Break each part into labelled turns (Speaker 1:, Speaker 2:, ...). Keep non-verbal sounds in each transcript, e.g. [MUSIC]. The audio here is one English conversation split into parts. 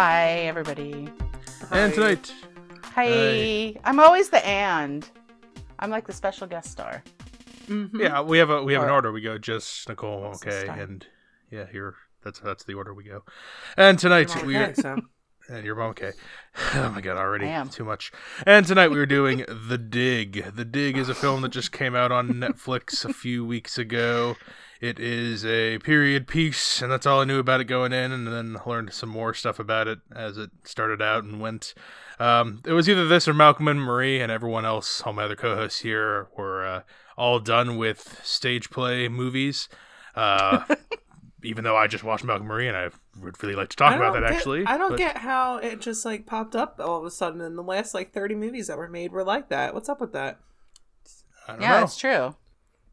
Speaker 1: Hi, everybody.
Speaker 2: And tonight,
Speaker 1: Hi. I'm always the and. I'm like the special guest star.
Speaker 3: Mhm.
Speaker 2: yeah, we have a we have an order. We go just Nicole, Mama
Speaker 1: What's
Speaker 2: Kay, and yeah, here that's that's the order we go. And tonight we
Speaker 3: Kay, so. [LAUGHS]
Speaker 2: and your Mama Kay. [LAUGHS] Oh my god, already
Speaker 1: I am.
Speaker 2: too much. And tonight we were doing The Dig. The Dig is a film that just came out on Netflix a few weeks ago. It is a period piece, and that's all I knew about it going in, and then learned some more stuff about it as it started out and went. Um, it was either this or Malcolm and Marie, and everyone else, all my other co-hosts here, were uh, all done with stage play movies. Uh, [LAUGHS] even though I just watched Malcolm and Marie, and I would really like to talk about that
Speaker 3: get-
Speaker 2: actually.
Speaker 3: I don't
Speaker 2: but-
Speaker 3: get how it just like popped up all of a sudden and the last like 30 movies that were made were like that. What's up with that?
Speaker 2: I don't
Speaker 1: Yeah,
Speaker 2: know.
Speaker 1: it's true.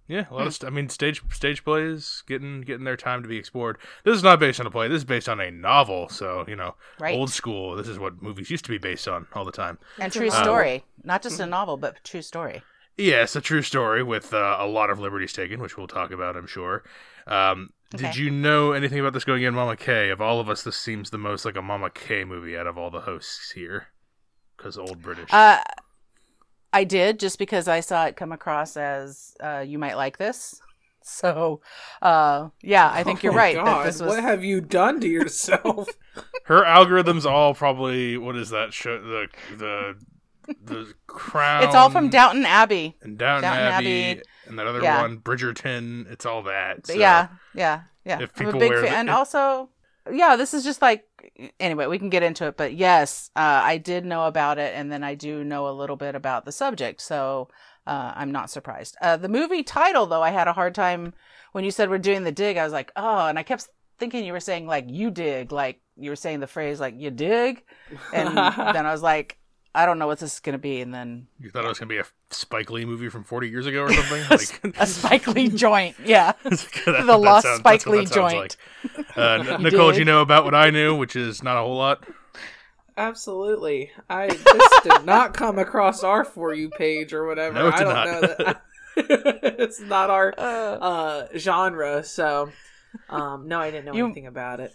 Speaker 2: Yeah, a lot of st- I mean, stage stage plays getting getting their time to be explored. This is not based on a play. This is based on a novel. So you know,
Speaker 1: Right.
Speaker 2: old school. This is what movies used to be based on all the time.
Speaker 1: And true
Speaker 3: novel.
Speaker 1: story. Not just a novel, but true story.
Speaker 2: Yeah, a true story with uh, a lot of liberties taken, which we'll talk about, I'm sure. Um, Did you know anything about this going in, Mama K? Of all of us, this seems the most like a Mama K movie out of all the hosts here, because old British.
Speaker 1: Uh, I did just because I saw it come across as uh, you might like this. So, uh, yeah, I think
Speaker 3: Oh
Speaker 1: you're right.
Speaker 3: God,
Speaker 1: this was
Speaker 3: What have you done to yourself? [LAUGHS]
Speaker 2: Her algorithms all probably what is that show? The the the Crown.
Speaker 1: it's all from Downton Abbey.
Speaker 2: and Downton,
Speaker 1: Downton
Speaker 2: Abbey,
Speaker 1: Abbey.
Speaker 2: and that other
Speaker 1: Yeah.
Speaker 2: one, Bridgerton. It's all that. so-
Speaker 1: yeah, yeah, yeah.
Speaker 2: if
Speaker 1: I'm a
Speaker 2: people
Speaker 1: big
Speaker 2: wear
Speaker 1: fan,
Speaker 2: the-
Speaker 1: and
Speaker 2: if- [LAUGHS]
Speaker 1: also, yeah, this is just like anyway. We can get into it, but yes, uh, I did know about it, and then I do know a little bit about the subject, so uh, I'm not surprised. Uh, the movie title, though, I had a hard time when you said we're doing the dig. I was like, oh, and I kept thinking you were saying like you dig, like you were saying the phrase like you dig, and [LAUGHS] then I was like. I don't know what this is going to be, and then
Speaker 2: You thought it was gonna be a Spike Lee movie from 40 years ago or [LAUGHS] something? like,
Speaker 1: a Spike Lee joint, yeah. [LAUGHS]
Speaker 2: That-
Speaker 1: The lost
Speaker 2: sounds-
Speaker 1: Spike
Speaker 2: that's what that
Speaker 1: Lee joint.
Speaker 2: like. Uh, [LAUGHS] Nicole, did
Speaker 1: did?
Speaker 2: you know about what I knew, which is not a whole lot?
Speaker 3: Absolutely. I this did not come across our for you page or whatever.
Speaker 2: No, it
Speaker 3: I
Speaker 2: did
Speaker 3: don't
Speaker 2: not.
Speaker 3: know that. it's not our
Speaker 1: Uh,
Speaker 3: uh genre, so um no, I didn't know
Speaker 1: You-
Speaker 3: anything about it.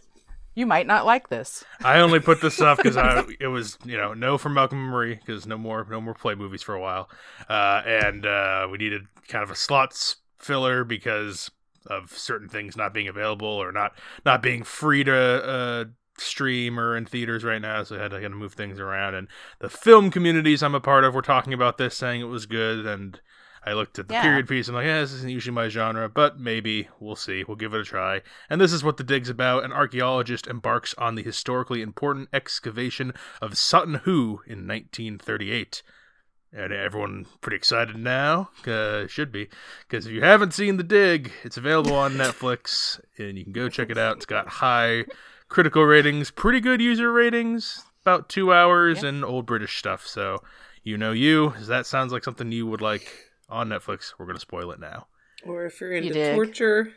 Speaker 1: You might not like this.
Speaker 2: I only put this up because I [LAUGHS] it was you know no from Malcolm and Marie because no more no more play movies for a while, uh, and uh, we needed kind of a slots filler because of certain things not being available or not not being free to uh, stream or in theaters right now, so I had to kind of move things around. And the film communities I'm a part of were talking about this, saying it was good, and I looked at the
Speaker 1: Yeah.
Speaker 2: period piece and I'm like, yeah, this isn't usually my genre, but maybe we'll see. We'll give it a try. And this is what the dig's about. An archaeologist embarks on the historically important excavation of Sutton Hoo in 1938. And everyone pretty excited now. Uh, should be. Because if you haven't seen The Dig, it's available on [LAUGHS] Netflix, and you can go check it out. It's got high critical ratings, pretty good user ratings, about two hours,
Speaker 1: Yeah.
Speaker 2: and old British stuff. So, you know you. Does that sounds like something you would like on Netflix. We're going to spoil it now.
Speaker 3: Or if you're into
Speaker 1: dig.
Speaker 3: torture,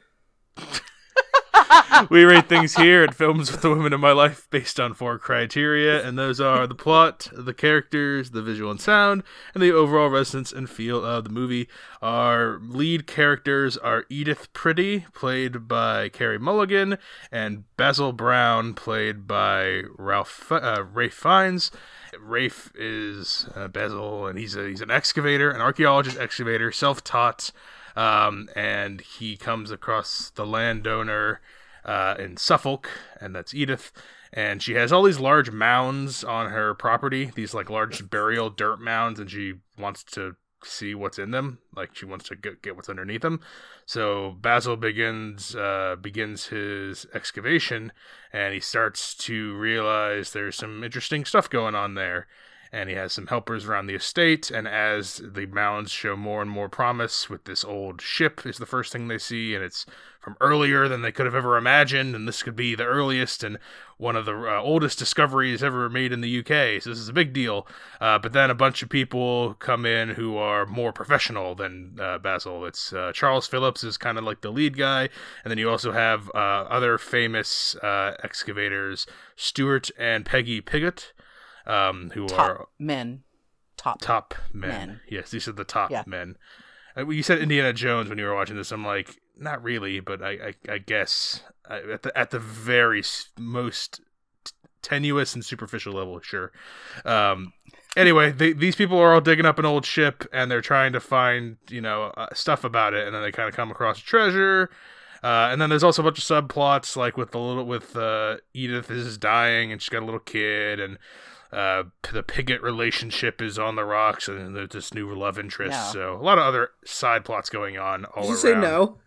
Speaker 3: [LAUGHS]
Speaker 2: we rate things here at Films with the Women in My Life based on four criteria, and those are the plot, the characters, the visual and sound, and the overall resonance and feel of the movie. Our lead characters are Edith Pretty, played by Carey Mulligan, and Basil Brown, played by Ralph uh, Rafe Fiennes. Rafe is uh, Basil, and he's a, he's an excavator, an archaeologist excavator, self-taught, um, and he comes across the landowner uh, in Suffolk, and that's Edith. And she has all these large mounds on her property, these like large burial dirt mounds, and she wants to see what's in them. Like she wants to get, get what's underneath them. So Basil begins uh, begins his excavation, and he starts to realize there's some interesting stuff going on there. And he has some helpers around the estate. And as the mounds show more and more promise, with this old ship is the first thing they see, and it's from earlier than they could have ever imagined. And this could be the earliest and one of the uh, oldest discoveries ever made in the UK. So this is a big deal. Uh, but then a bunch of people come in who are more professional than uh, Basil. It's uh, Charles Phillips is kind of like the lead guy, and then you also have uh, other famous uh, excavators, Stuart and Peggy Piggott, um, who are
Speaker 1: Top men. Top.
Speaker 2: top men.
Speaker 1: Men.
Speaker 2: Yes, these are the top
Speaker 1: Yeah.
Speaker 2: men. Uh, You said Indiana Jones when you were watching this. I'm like, not really, but I I, I guess I, at the at the very most t- tenuous and superficial level, sure. Um, anyway, they, these people are all digging up an old ship and they're trying to find you know uh, stuff about it, and then they kind of come across treasure. Uh, and then there's also a bunch of subplots, like with the little with uh, Edith is dying and she's got a little kid, and uh, the Piggott relationship is on the rocks, and there's this new love interest.
Speaker 1: Yeah.
Speaker 2: So a lot of other side plots going on all
Speaker 3: Did you
Speaker 2: around.
Speaker 3: say no?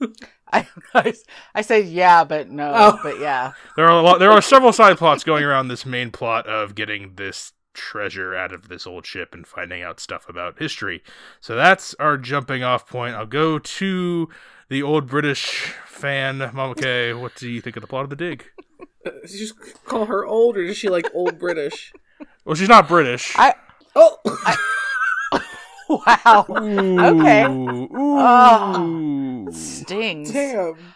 Speaker 3: [LAUGHS]
Speaker 1: I, I, I say yeah, but no,
Speaker 3: Oh.
Speaker 1: but yeah. [LAUGHS]
Speaker 2: There are a lot. There are several side plots going around this main plot of getting this treasure out of this old ship and finding out stuff about history. So that's our jumping off point. I'll go to the old British fan, Mama K. What do you think of the plot of the dig?
Speaker 3: Uh, just call her old, or is she like old British? [LAUGHS]
Speaker 2: Well, she's not British.
Speaker 1: I
Speaker 3: Oh, [LAUGHS] [LAUGHS]
Speaker 1: wow okay.
Speaker 2: Ooh,
Speaker 1: Oh. stings.
Speaker 3: damn.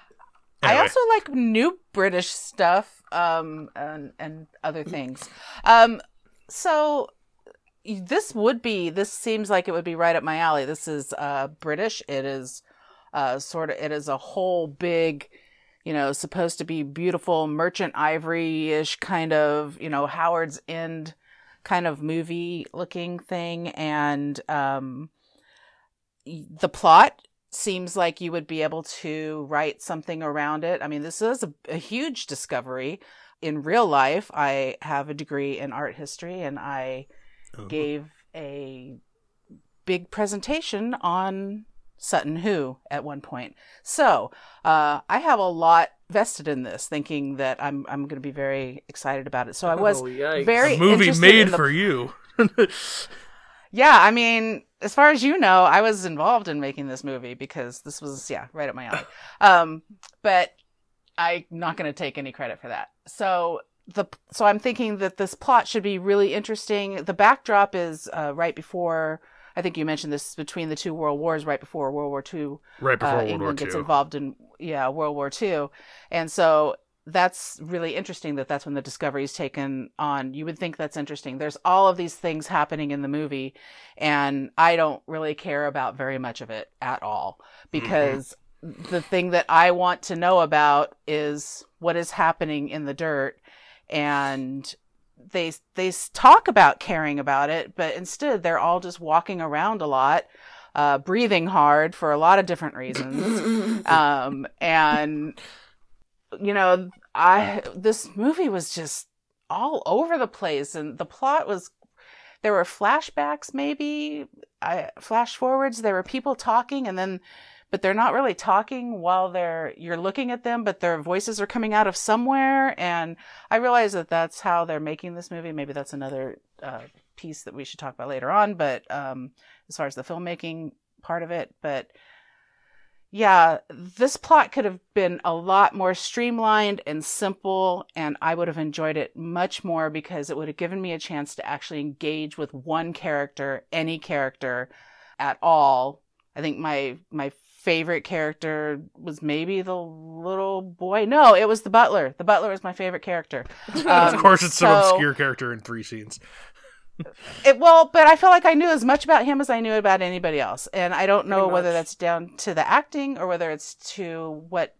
Speaker 1: I also like new British stuff, um, and and other things. Um, so this would be this seems like it would be right up my alley. This is uh British. It is uh sort of it is a whole big, you know, supposed to be beautiful merchant ivory ish kind of you know Howard's End kind of movie looking thing, and um, the plot seems like you would be able to write something around it. I mean, this is a, a huge discovery. In real life, I have a degree in art history and I
Speaker 2: Oh.
Speaker 1: gave a big presentation on Sutton Hoo at one point. So, uh, I have a lot vested in this, thinking that I'm I'm going to be very excited about it. So I was
Speaker 3: Oh,
Speaker 1: very
Speaker 2: a movie made
Speaker 1: in the
Speaker 2: for you. [LAUGHS]
Speaker 1: yeah, I mean, as far as you know, I was involved in making this movie because this was yeah, right up my alley. [LAUGHS] Um, but I'm not going to take any credit for that. So the so I'm thinking that this plot should be really interesting. The backdrop is uh, right before I think you mentioned this between the two world wars, right before World War II
Speaker 2: right before
Speaker 1: uh,
Speaker 2: World
Speaker 1: England
Speaker 2: War
Speaker 1: gets
Speaker 2: II.
Speaker 1: involved in yeah World War II, and so that's really interesting that that's when the discovery is taken on. You would think that's interesting. There's all of these things happening in the movie, and I don't really care about very much of it at all because the thing that I want to know about is what is happening in the dirt, and they they talk about caring about it, but instead they're all just walking around a lot, uh, breathing hard for a lot of different reasons. [LAUGHS] Um and you know i this movie was just all over the place and the plot was there were flashbacks maybe i flash forwards there were people talking and then but they're not really talking while they're you're looking at them but their voices are coming out of somewhere. And i realize that that's how they're making this movie. Maybe that's another uh, piece that we should talk about later on but um as far as the filmmaking part of it. But yeah, this plot could have been a lot more streamlined and simple, and I would have enjoyed it much more because it would have given me a chance to actually engage with one character, any character at all. I think my my favorite character was maybe the little boy. No, it was the butler. The butler was my favorite character. [LAUGHS]
Speaker 2: of
Speaker 1: Um,
Speaker 2: course, it's some
Speaker 1: so-
Speaker 2: obscure character in three scenes.
Speaker 1: It, well, but I feel like I knew as much about him as I knew about anybody else, and I don't know whether that's down to the acting or whether it's to what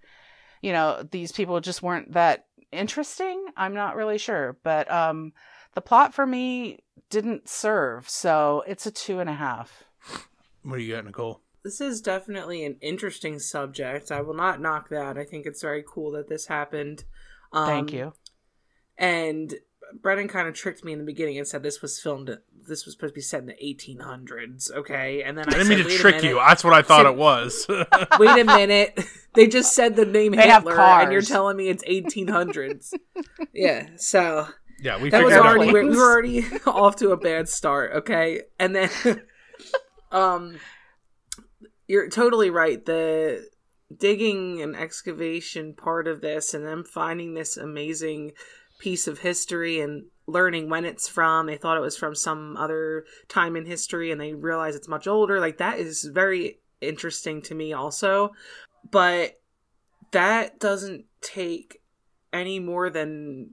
Speaker 1: you know these people just weren't that interesting. I'm not really sure, but um, the plot for me didn't serve, so it's a two and a half.
Speaker 2: What do you got, Nicole?
Speaker 3: This is definitely an interesting subject. I will not knock that. I think it's very cool that this happened. Um,
Speaker 1: Thank you.
Speaker 3: And Brennan kind of tricked me in the beginning and said this was filmed. This was supposed to be set in the 1800s. Okay, and then I,
Speaker 2: I didn't
Speaker 3: said,
Speaker 2: mean to trick you. That's what I thought
Speaker 3: Said-
Speaker 2: it was. [LAUGHS]
Speaker 3: Wait a minute. [LAUGHS] They just said the name
Speaker 1: They have
Speaker 3: Hitler, and you're telling me it's 1800s. [LAUGHS] yeah. So
Speaker 2: yeah, we
Speaker 3: that was
Speaker 2: figured out.
Speaker 3: already
Speaker 1: planes.
Speaker 3: we were already off to a bad start okay and then um you're totally right. The digging and excavation part of this and them finding this amazing piece of history and learning when it's from they thought it was from some other time in history and they realize it's much older like that is very interesting to me also. But that doesn't take any more than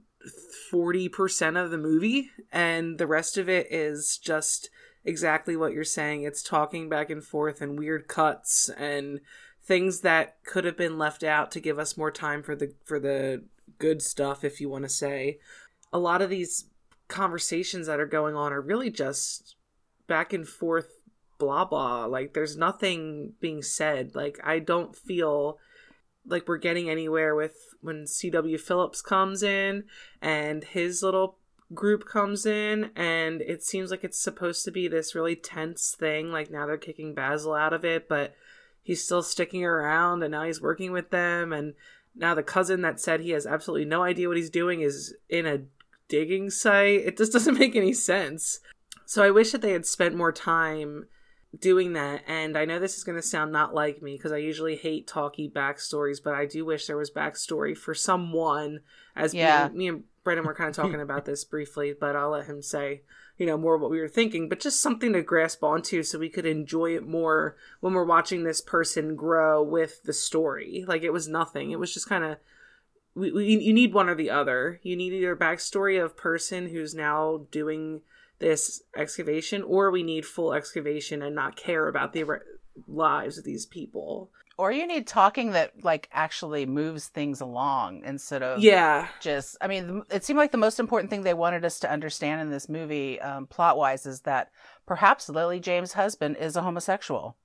Speaker 3: 40% of the movie and the rest of it is just exactly what you're saying. It's talking back and forth and weird cuts and things that could have been left out to give us more time for the for the good stuff if you want to say. A lot of these conversations that are going on are really just back and forth blah blah. Like there's nothing being said. Like i don't feel like we're getting anywhere with when cw phillips comes in and his little group comes in and it seems like it's supposed to be this really tense thing like now they're kicking basil out of it but he's still sticking around and now he's working with them and now the cousin that said he has absolutely no idea what he's doing is in a digging site it just [LAUGHS] doesn't make any sense so i wish that they had spent more time doing that and i know this is going to sound not like me because i usually hate talky backstories but i do wish there was backstory for someone as
Speaker 1: Yeah.
Speaker 3: me, me and brendan were kind of talking about this briefly but i'll let him say you know more what we were thinking but just something to grasp onto so we could enjoy it more when we're watching this person grow with the story. Like it was nothing. It was just kind of we, we, you need one or the other. You need either backstory of person who's now doing this excavation or we need full excavation and not care about the lives of these people
Speaker 1: Or you need talking that like actually moves things along instead of
Speaker 3: yeah
Speaker 1: just i mean it seemed like the most important thing they wanted us to understand in this movie um, plot wise is that perhaps lily james husband is a homosexual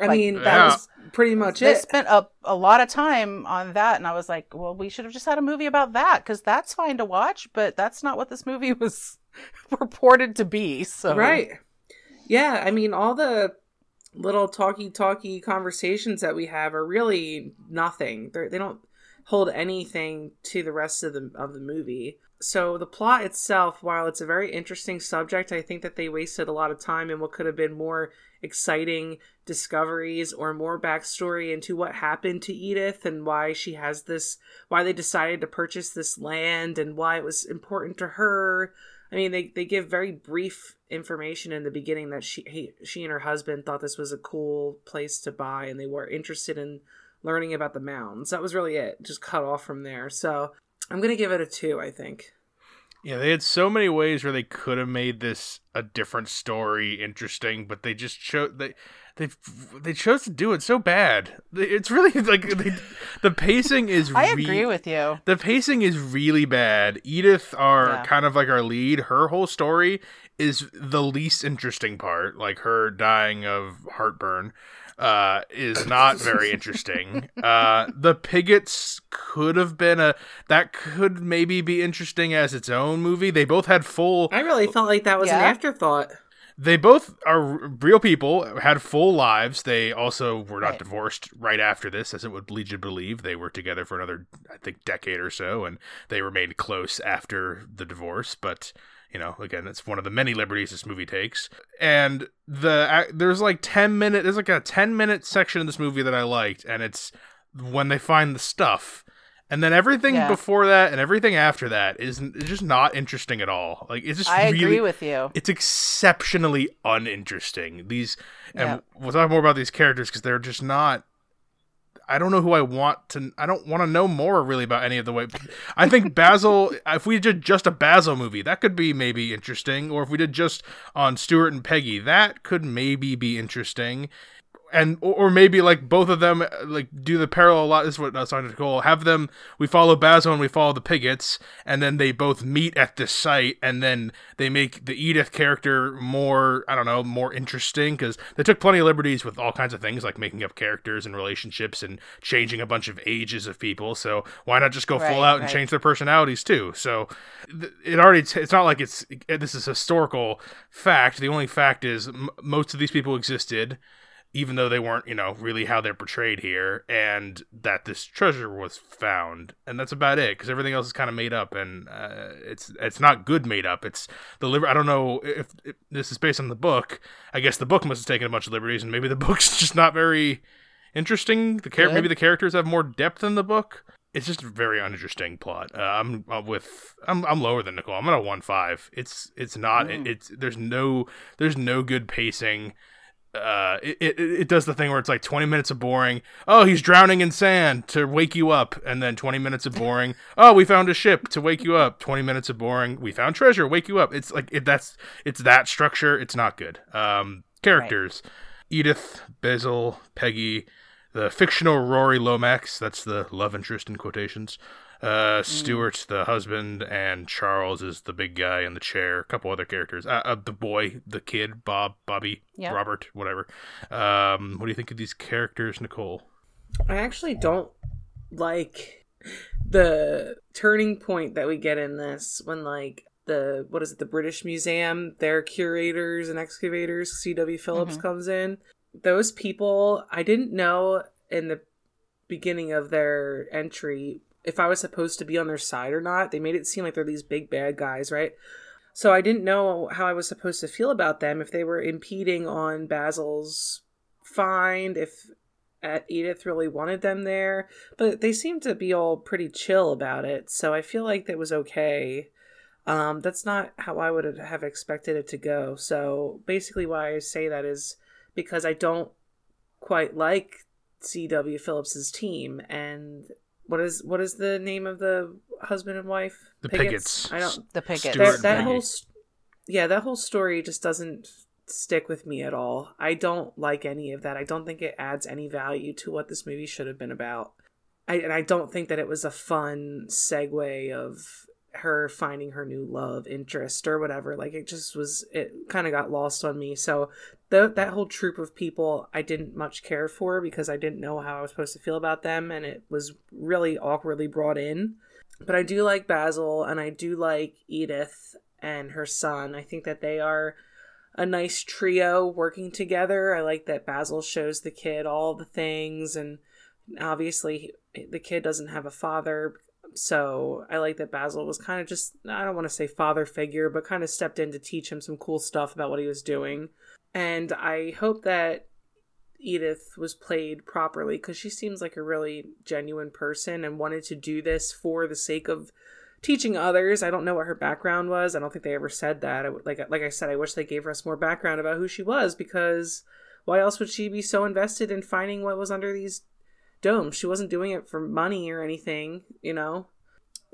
Speaker 3: i
Speaker 1: Like,
Speaker 3: mean that
Speaker 2: Yeah.
Speaker 3: was pretty much
Speaker 1: they
Speaker 3: it
Speaker 1: spent a, a lot of time on that and i was like well we should have just had a movie about that because that's fine to watch but that's not what this movie [LAUGHS] was purported to be so
Speaker 3: Right. Yeah, I mean all the little talky talky conversations that we have are really nothing. They're, they don't hold anything to the rest of the of the movie. So the plot itself, while it's a very interesting subject, I think that they wasted a lot of time in what could have been more exciting discoveries or more backstory into what happened to Edith and why she has this why they decided to purchase this land and why it was important to her I mean, they, they give very brief information in the beginning that she he, she and her husband thought this was a cool place to buy, and they were interested in learning about the mounds. That was really it. Just cut off from there. So I'm gonna give it a two. I think.
Speaker 2: Yeah, they had so many ways where they could have made this a different story interesting, but they just chose they they they chose to do it so bad. It's really [LAUGHS] like they, the pacing is.
Speaker 1: Really I
Speaker 2: re-
Speaker 1: agree with you
Speaker 2: the pacing is really bad. Edith, our
Speaker 1: Yeah.
Speaker 2: kind of like our lead, her whole story is the least interesting part. Like her dying of heartburn uh, is not very [LAUGHS] interesting. Uh, the Piggotts could have been a that could maybe be interesting as its own movie. They both had full
Speaker 3: I really felt like that was an afterthought.
Speaker 2: They both are real people, had full lives. They also were not
Speaker 1: Right.
Speaker 2: divorced right after this, as it would lead you to believe. They were together for another, I think, decade or so, and they remained close after the divorce. But you know, again, it's one of the many liberties this movie takes. And the there's like ten minute, there's like a ten minute section in this movie that I liked, and it's when they find the stuff. And then everything
Speaker 1: Yeah.
Speaker 2: before that and everything after that is, is just not interesting at all. Like it's just
Speaker 1: i
Speaker 2: really
Speaker 1: agree with you
Speaker 2: it's exceptionally uninteresting. These, and
Speaker 1: Yeah.
Speaker 2: we'll talk more about these characters because they're just not. I don't know who I want to. I don't want to know more really about any of the way. I think [LAUGHS] Basil. if we did just a Basil movie, that could be maybe interesting. Or if we did just on Stuart and Peggy, that could maybe be interesting. And or, or maybe like both of them uh, like do the parallel a lot. This is what I was talking to Nicole. Have them. We follow Basil and we follow the Piggotts, and then they both meet at this site, and then they make the Edith character more. I don't know, more interesting because they took plenty of liberties with all kinds of things like making up characters and relationships and changing a bunch of ages of people. So why not just go full
Speaker 1: Right,
Speaker 2: out and change their personalities too? So th- it already. T- it's not like it's this is historical fact. The only fact is m- most of these people existed even though they weren't, you know, really how they're portrayed here, and that this treasure was found, and that's about it. Because everything else is kind of made up, and uh, it's it's not good made up. It's the liber- I don't know if, if this is based on the book. I guess the book must have taken a bunch of liberties, and maybe the [LAUGHS] book's just not very interesting. The char- maybe the characters have more depth in the book. It's just a very uninteresting plot. Uh, I'm uh, with I'm I'm lower than Nicole. I'm at a one five. It's it's not
Speaker 1: Mm.
Speaker 2: it, it's there's no there's no good pacing uh it, it it does the thing where it's like 20 minutes of boring. Oh he's drowning in sand to wake you up. And then 20 minutes of boring. Oh we found a ship to wake you up. 20 minutes of boring. We found treasure. Wake you up. It's like it, that's it's that structure. It's not good. Um characters. Edith basil peggy the fictional Rory Lomax, that's the love interest in quotations. Uh, Stuart, the husband, and Charles is the big guy in the chair. A couple other characters. Uh, uh, the boy, the kid, Bob, Bobby,
Speaker 1: Yeah.
Speaker 2: Robert, whatever. Um, what do you think of these characters, Nicole?
Speaker 3: I actually don't like the turning point that we get in this when like the what is it the British Museum their curators and excavators CW Phillips
Speaker 1: Mhm.
Speaker 3: comes in those people I didn't know in the beginning of their entry if I was supposed to be on their side or not they made it seem like they're these big bad guys right so I didn't know how I was supposed to feel about them if they were impeding on Basil's find if Edith really wanted them there, but they seemed to be all pretty chill about it. So I feel like that was okay. Um, that's not how I would have expected it to go. So basically, why I say that is because I don't quite like C.W. Phillips's team. And what is what is the name of the husband and wife?
Speaker 2: The pickets.
Speaker 3: I don't
Speaker 1: The
Speaker 2: Pickets.
Speaker 3: That, that whole yeah that whole story just doesn't stick with me at all i don't like any of that i don't think it adds any value to what this movie should have been about I, and i don't think that it was a fun segue of her finding her new love interest or whatever like it just was it kind of got lost on me so the, that whole troop of people i didn't much care for because i didn't know how i was supposed to feel about them and it was really awkwardly brought in but I do like Basil and I do like Edith and her son. I think that they are a nice trio working together. I like that Basil shows the kid all the things and obviously the kid doesn't have a father. So I like that Basil was kind of just I don't want to say father figure, but kind of stepped in to teach him some cool stuff about what he was doing. And I hope that Edith was played properly because she seems like a really genuine person and wanted to do this for the sake of teaching others. I don't know what her background was. I don't think they ever said that. I, like like I said, I wish they gave us more background about who she was because why else would she be so invested in finding what was under these domes? She wasn't doing it for money or anything, you know.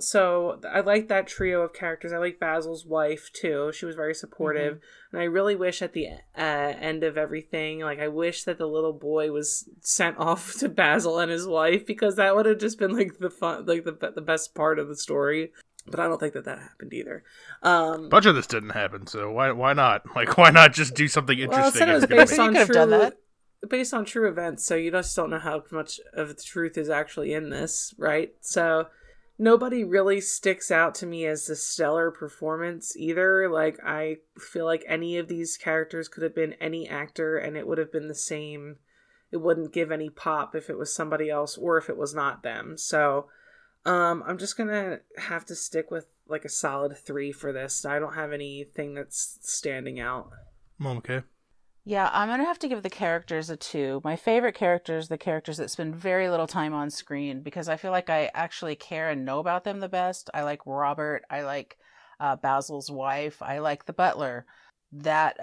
Speaker 3: So I like that trio of characters. I like Basil's wife too. She was very supportive, and I really wish at the uh, end of everything, like I wish that the little boy was sent [LAUGHS] off to Basil and his wife because that would have just been like the fun, like the the best part of the story. But I don't think that that happened either. Um,
Speaker 2: a bunch of this didn't happen, so why why not? Like, why not just do something
Speaker 3: well, it
Speaker 2: interesting?
Speaker 3: said it was based
Speaker 2: make-
Speaker 1: You
Speaker 3: on
Speaker 1: could have
Speaker 3: true,
Speaker 1: done that.
Speaker 3: Based on true events, so you just don't know how much of the truth is actually in this, right? So nobody really sticks out to me as a stellar performance either. Like I feel like any of these characters could have been any actor, and it would have been the same. It wouldn't give any pop if it was somebody else or if it was not them. So um, I'm just gonna have to stick with like a solid three for this. I don't have anything that's standing out.
Speaker 2: Mom, okay.
Speaker 1: Yeah, I'm gonna have to give the characters a two. My favorite characters, the characters that spend very little time on screen, because I feel like I actually care and know about them the best. I like Robert. I like uh, Basil's wife. I like the butler. That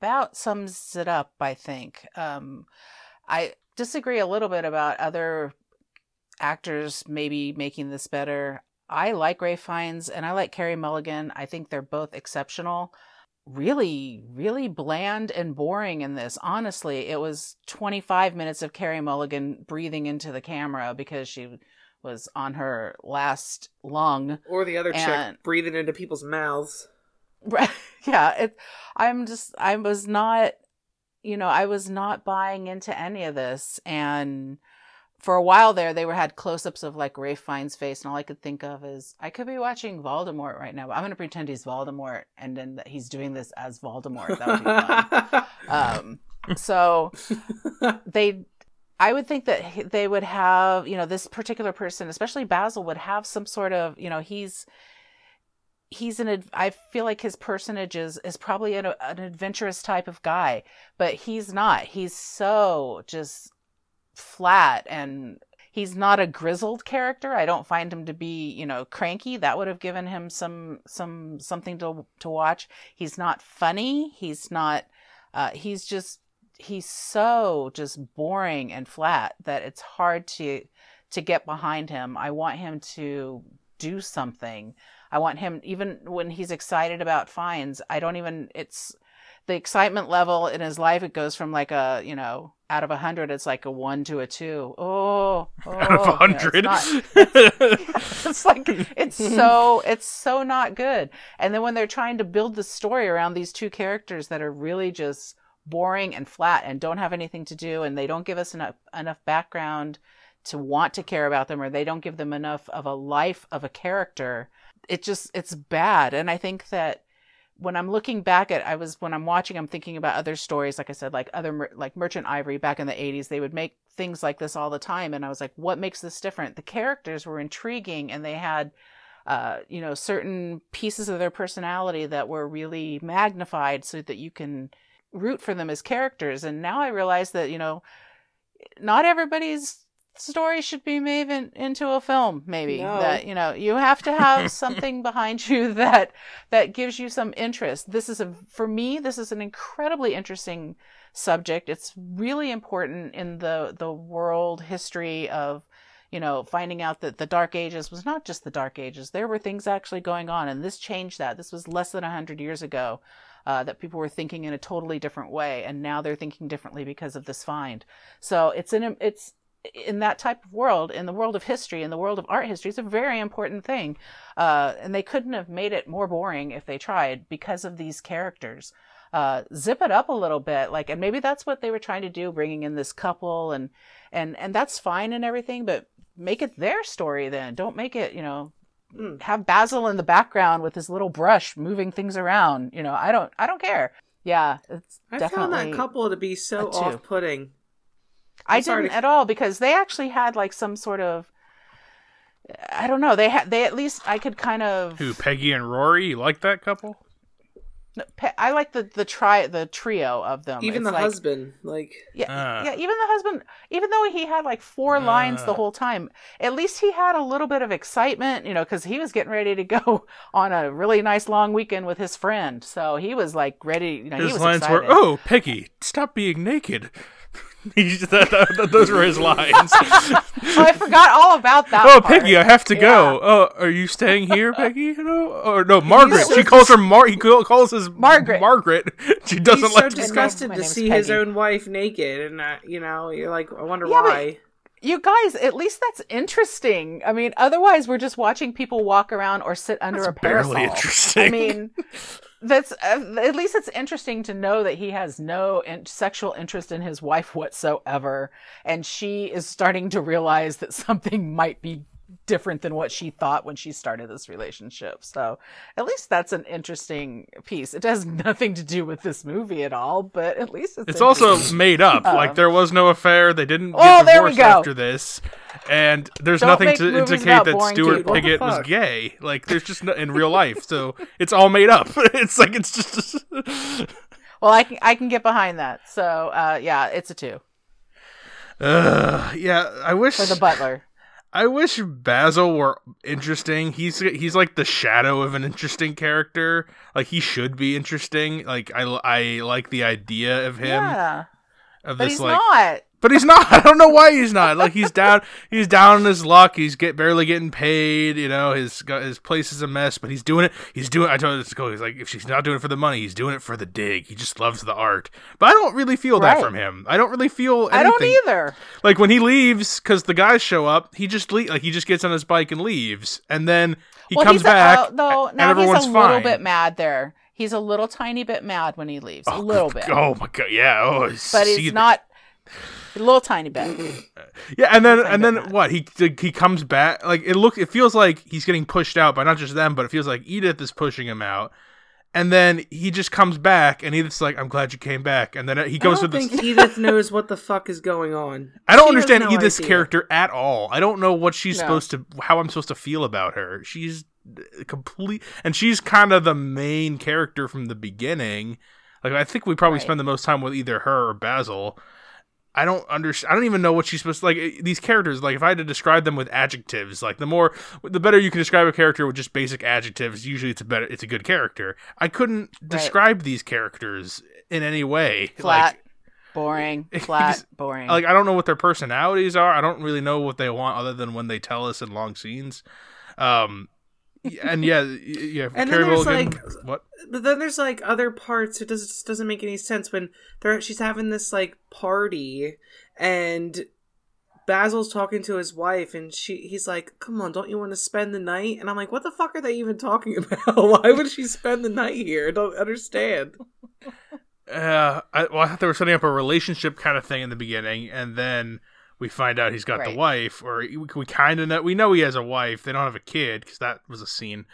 Speaker 1: about sums it up. I think. Um, I disagree a little bit about other actors maybe making this better. I like Ray Fiennes and I like Carey Mulligan. I think they're both exceptional really, really bland and boring in this. Honestly, it was 25 minutes of Carey Mulligan breathing into the camera because she was on her last lung.
Speaker 3: Or the other
Speaker 1: And-
Speaker 3: chick breathing into people's mouths.
Speaker 1: Right. [LAUGHS] yeah, it I'm just I was not you know, I was not buying into any of this and for a while there they were had close-ups of like Ray Fiennes' face and all I could think of is I could be watching Voldemort right now. But I'm going to pretend he's Voldemort and then that he's doing this as Voldemort. That would be fun. [LAUGHS] um so they i would think that they would have you know this particular person especially basil would have some sort of you know he's he's an i feel like his personage is is probably an, an adventurous type of guy but he's not he's so just flat and he's not a grizzled character. I don't find him to be you know cranky. That would have given him some some something to to watch. He's not funny. He's not uh he's just he's so just boring and flat that it's hard to to get behind him. I want him to do something. I want him even when he's excited about fines i don't even it's the excitement level in his life it goes from like a you know out of a hundred it's like a one to a two. Oh, oh
Speaker 2: Out of a
Speaker 1: yeah, it's
Speaker 2: hundred. [LAUGHS] [LAUGHS]
Speaker 1: it's like it's [LAUGHS] so it's so not good and then when they're trying to build the story around these two characters that are really just boring and flat and don't have anything to do and they don't give us enough enough background to want to care about them or they don't give them enough of a life of a character it just it's bad and i think that when i'm looking back at i was when i'm watching i'm thinking about other stories like i said like other like merchant ivory back in the 80s they would make things like this all the time and i was like what makes this different? The characters were intriguing and they had uh, you know certain pieces of their personality that were really magnified so that you can root for them as characters and now i realize that you know not everybody's story should be made in, into a film maybe
Speaker 3: No.
Speaker 1: that you know you have to have [LAUGHS] something behind you that that gives you some interest. This is a for me this is an incredibly interesting subject. It's really important in the the world history of you know finding out that the dark ages was not just the dark ages. There were things actually going on and this changed that. This was less than 100 years ago uh, that people were thinking in a totally different way and now they're thinking differently because of this find. So it's an it's in that type of world in the world of history in the world of art history it's a very important thing. Uh, and they couldn't have made it more boring if they tried because of these characters. Uh, zip it up a little bit like and maybe that's what they were trying to do bringing in this couple and and and that's fine and everything but make it their story then. Don't make it you know
Speaker 3: Mm.
Speaker 1: have basil in the background with his little brush moving things around you know i don't i don't care. Yeah it's
Speaker 3: I
Speaker 1: definitely
Speaker 3: found that couple to be so
Speaker 1: a two.
Speaker 3: off-putting.
Speaker 1: I
Speaker 3: I'm sorry
Speaker 1: didn't
Speaker 3: to-
Speaker 1: at all because they actually had like some sort of I don't know. They had they at least I could kind of
Speaker 2: Who, Peggy and Rory? You like that couple?
Speaker 1: No, pe- I like the the tri the trio of them.
Speaker 3: Even
Speaker 1: It's
Speaker 3: the
Speaker 1: like-
Speaker 3: husband, like
Speaker 1: Yeah,
Speaker 2: Ah.
Speaker 1: yeah. Even the husband, even though he had like four lines the whole time, at least he had a little bit of excitement, you know, because he was getting ready to go [LAUGHS] on a really nice long weekend with his friend. So he was like ready. You know, he
Speaker 2: His
Speaker 1: was
Speaker 2: lines
Speaker 1: excited.
Speaker 2: were, "Oh, Peggy, stop being naked." [LAUGHS] He just- that- that- those were his lines. [LAUGHS]
Speaker 1: Oh, I forgot all about that.
Speaker 2: oh,
Speaker 1: part.
Speaker 2: Peggy, I have to go. Oh, are you staying here, [LAUGHS] Peggy? No, or no, Margaret.
Speaker 3: so
Speaker 2: She calls her Mar. He calls his
Speaker 1: Margaret.
Speaker 2: Margaret. She doesn't
Speaker 3: he's so
Speaker 2: like to
Speaker 3: disgusted to
Speaker 1: name's
Speaker 3: see his own wife naked, and uh, you know, you're like, I wonder
Speaker 1: Yeah, but-
Speaker 3: why.
Speaker 1: You guys, at least that's interesting. I mean, otherwise we're just watching people walk around or sit under
Speaker 2: That's
Speaker 1: a parasol.
Speaker 2: barely interesting.
Speaker 1: I mean, that's uh, at least it's interesting to know that he has no in- sexual interest in his wife whatsoever, and she is starting to realize that something might be different than what she thought when she started this relationship. So, at least that's an interesting piece. It has [LAUGHS] nothing to do with this movie at all, but at least it's
Speaker 2: It's also made up.
Speaker 1: Uh,
Speaker 2: like there was no affair. They didn't get
Speaker 1: Oh, there we
Speaker 2: divorced
Speaker 1: go.
Speaker 2: after this, and there's
Speaker 1: Don't
Speaker 2: nothing to indicate that
Speaker 1: boring
Speaker 2: Stuart
Speaker 1: people.
Speaker 2: Piggott was gay. Like there's just no, in real life. So [LAUGHS] it's all made up. [LAUGHS] It's like it's just.
Speaker 1: well, I can I can get behind that. So, uh, yeah, it's a two
Speaker 2: uh, yeah, I wish
Speaker 1: for the butler.
Speaker 2: I wish Basil were interesting. He's he's like the shadow of an interesting character. Like he should be interesting. Like I I like the idea of him
Speaker 1: Yeah,
Speaker 2: of
Speaker 1: but
Speaker 2: this
Speaker 1: he's
Speaker 2: like
Speaker 1: not.
Speaker 2: But he's not. [LAUGHS] I don't know why he's not. Like he's down. He's down on his luck. He's get barely getting paid. You know, his his place is a mess. But he's doing it. He's doing. I told this go. He's like, if she's not doing it for the money, he's doing it for the dig. He just loves the art. But I don't really feel that from him. I don't really feel. Anything.
Speaker 1: I don't either.
Speaker 2: Like when he leaves, because the guys show up, he just le- like he just gets on his bike and leaves, and then he
Speaker 1: well,
Speaker 2: comes
Speaker 1: he's
Speaker 2: back.
Speaker 1: A, uh, though
Speaker 2: and
Speaker 1: now
Speaker 2: everyone's
Speaker 1: he's a
Speaker 2: fine.
Speaker 1: little bit mad there. He's a little tiny bit mad when he leaves. a
Speaker 2: Oh,
Speaker 1: little bit,
Speaker 2: Oh my god! Yeah. Oh,
Speaker 1: but he's not. A little tiny bit. [CLEARS THROAT]
Speaker 2: Yeah, and then and then
Speaker 1: mad.
Speaker 2: what? He he comes back. Like it looks, it feels like he's getting pushed out by not just them, but it feels like Edith is pushing him out. And then he just comes back, and Edith's like, "I'm glad you came back." And then uh, he
Speaker 3: I
Speaker 2: goes
Speaker 3: don't
Speaker 2: to this.
Speaker 3: think Edith knows what the fuck is going on. [LAUGHS]
Speaker 2: I don't
Speaker 3: She
Speaker 2: understand
Speaker 3: no
Speaker 2: Edith's
Speaker 3: idea.
Speaker 2: character at all. I don't know what she's
Speaker 1: No.
Speaker 2: supposed to, how I'm supposed to feel about her. She's uh, complete, and she's kind of the main character from the beginning. Like I think we probably
Speaker 1: Right.
Speaker 2: spend the most time with either her or Basil. I don't understand. I don't even know what she's supposed to like. eh, These characters, like if I had to describe them with adjectives, like the more, the better you can describe a character with just basic adjectives. Usually, it's a better, it's a good character. I couldn't describe these characters in any way.
Speaker 1: Flat,
Speaker 2: Like,
Speaker 1: boring, [LAUGHS] flat, boring.
Speaker 2: like I don't know what their personalities are. I don't really know what they want other than when they tell us in long scenes. Um, and yeah, yeah. [LAUGHS]
Speaker 3: And
Speaker 2: Carey
Speaker 3: then there's
Speaker 2: Mulligan,
Speaker 3: like
Speaker 2: what?
Speaker 3: but then there's like other parts. It does, just doesn't make any sense when they're she's having this like party and Basil's talking to his wife and she he's like, "Come on, don't you want to spend the night?" And I'm like, "What the fuck are they even talking [LAUGHS] about? Why would she spend the night here? I don't understand." [LAUGHS]
Speaker 2: Uh, I, well, I thought they were setting up a relationship kind of thing in the beginning, and then we find out he's got
Speaker 1: Right.
Speaker 2: the wife, or we, we kind of know we know he has a wife. They don't have a kid because that was a scene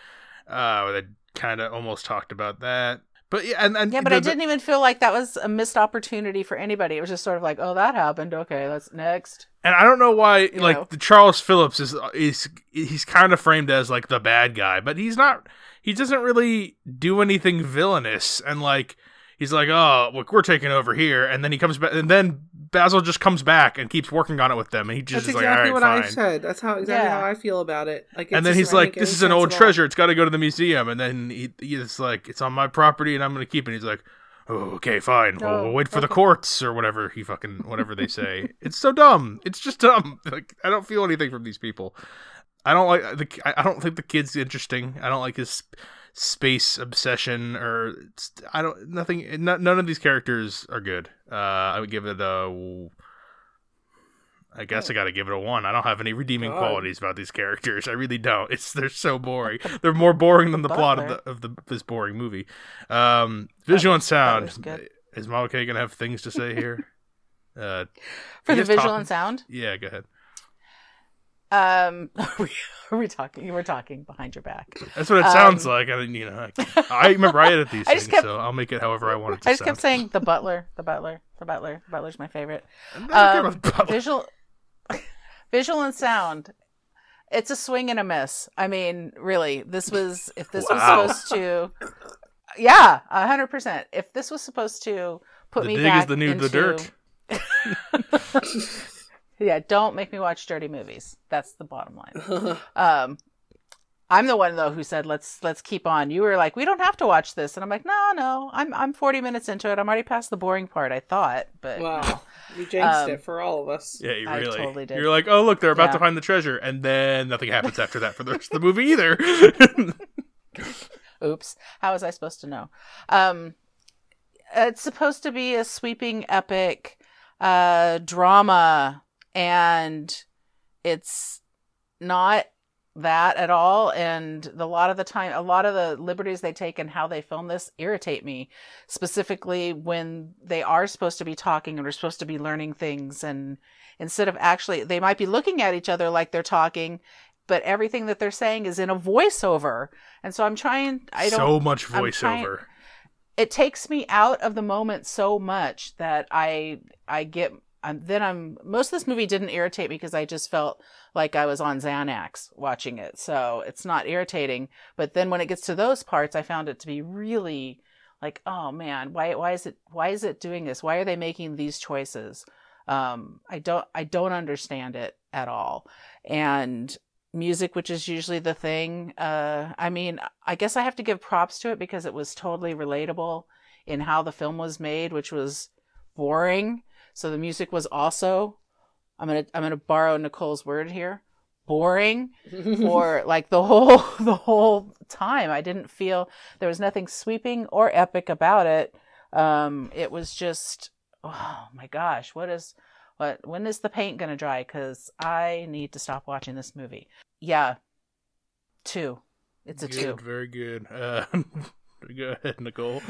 Speaker 2: uh, where they kind of almost talked about that. But yeah, and, and
Speaker 1: Yeah, but
Speaker 2: the-
Speaker 1: I didn't even feel like that was a missed opportunity for anybody. It was just sort of like, oh, that happened. Okay, let's next.
Speaker 2: And I don't know why,
Speaker 1: You
Speaker 2: like
Speaker 1: know.
Speaker 2: the Charles Phillips is is he's kind of framed as like the bad guy, but he's not. He doesn't really do anything villainous, and like he's like, oh, look, we're taking over here, and then he comes back, and then Basil just comes back and keeps working on it with them, and he just
Speaker 3: That's
Speaker 2: is like,
Speaker 3: exactly
Speaker 2: all
Speaker 3: what
Speaker 2: right,
Speaker 3: I said. That's how exactly
Speaker 1: Yeah.
Speaker 3: how I feel about it. Like, it
Speaker 2: and then he's like, "This is an old treasure. It's got to go to the museum." And then he, he's like, "It's on my property, and I'm going to keep it." He's like, "Oh, okay, fine. We'll,
Speaker 1: Oh,
Speaker 2: we'll wait for the courts or whatever he fucking whatever they say." [LAUGHS] it's so dumb. It's just dumb. [LAUGHS] Like I don't feel anything from these people. I don't like the. I I don't think the kid's interesting. I don't like his sp- space obsession or it's, I don't nothing. no- None of these characters are good. Uh, I would give it a. I guess I got to give it a one. I don't have any redeeming
Speaker 3: God.
Speaker 2: qualities about these characters. I really don't. It's they're so boring. They're more boring than the plot of the of the this boring movie. Um, visual and sound. Is Mama K gonna have things to say here? [LAUGHS] Uh,
Speaker 1: For the visual
Speaker 2: talking?
Speaker 1: and sound,
Speaker 2: Yeah, go ahead.
Speaker 1: Um, [LAUGHS] are we, are we talking? You were talking behind your back.
Speaker 2: That's what it
Speaker 1: Um,
Speaker 2: sounds like. I mean, you know, I, I remember I edit these [LAUGHS]
Speaker 1: I
Speaker 2: things,
Speaker 1: kept-
Speaker 2: so I'll make it however I want it to
Speaker 1: I just
Speaker 2: sound.
Speaker 1: kept saying the [LAUGHS] butler, the butler, the butler. The butler's my favorite.
Speaker 2: I don't care
Speaker 1: Um,
Speaker 2: butler.
Speaker 1: visual, visual and sound. It's a swing and a miss. I mean, really, this was if this
Speaker 2: Wow.
Speaker 1: was supposed to, yeah, a hundred percent. If this was supposed to put
Speaker 2: the
Speaker 1: me
Speaker 2: dig
Speaker 1: back
Speaker 2: is the new
Speaker 1: into,
Speaker 2: the dirt.
Speaker 1: Yeah, don't make me watch dirty movies. That's the bottom line. Um, I'm the one though who said let's let's keep on. You were like, we don't have to watch this, and I'm like, no, no, I'm I'm 40 minutes into it. I'm already past the boring part. I thought, but
Speaker 3: wow, you jinxed
Speaker 1: Um,
Speaker 3: it for all of us.
Speaker 2: Yeah, you
Speaker 1: I
Speaker 2: really.
Speaker 1: totally did.
Speaker 2: You're like, oh look, they're about
Speaker 1: Yeah.
Speaker 2: to find the treasure, and then nothing happens after that for the rest of the movie either. [LAUGHS]
Speaker 1: oops, how was I supposed to know? Um, it's supposed to be a sweeping epic uh drama, and it's not that at all. And the, a lot of the time a lot of the liberties they take and how they film this irritate me specifically when they are supposed to be talking and are supposed to be learning things. And instead of actually they might be looking at each other like they're talking but everything that they're saying is in a voiceover. And so i'm trying i don't
Speaker 2: so much
Speaker 1: I'm trying-
Speaker 2: voiceover.
Speaker 1: it takes me out of the moment so much that I I get I'm, then I'm most of this movie didn't irritate me because I just felt like I was on Xanax watching it, so it's not irritating. But then when it gets to those parts, I found it to be really like, oh man, why why is it why is it doing this? Why are they making these choices? Um, I don't I don't understand it at all, and music which is usually the thing uh i mean i guess i have to give props to it because it was totally relatable in how the film was made which was boring so the music was also i'm gonna i'm gonna borrow nicole's word here boring [LAUGHS] for like the whole [LAUGHS] the whole time. I didn't feel there was nothing sweeping or epic about it. Um it was just oh my gosh what is what when is the paint gonna dry? Because i need to stop watching this movie. Yeah. Two. It's a
Speaker 2: good,
Speaker 1: two.
Speaker 2: Very good. Uh, [LAUGHS] go ahead, Nicole.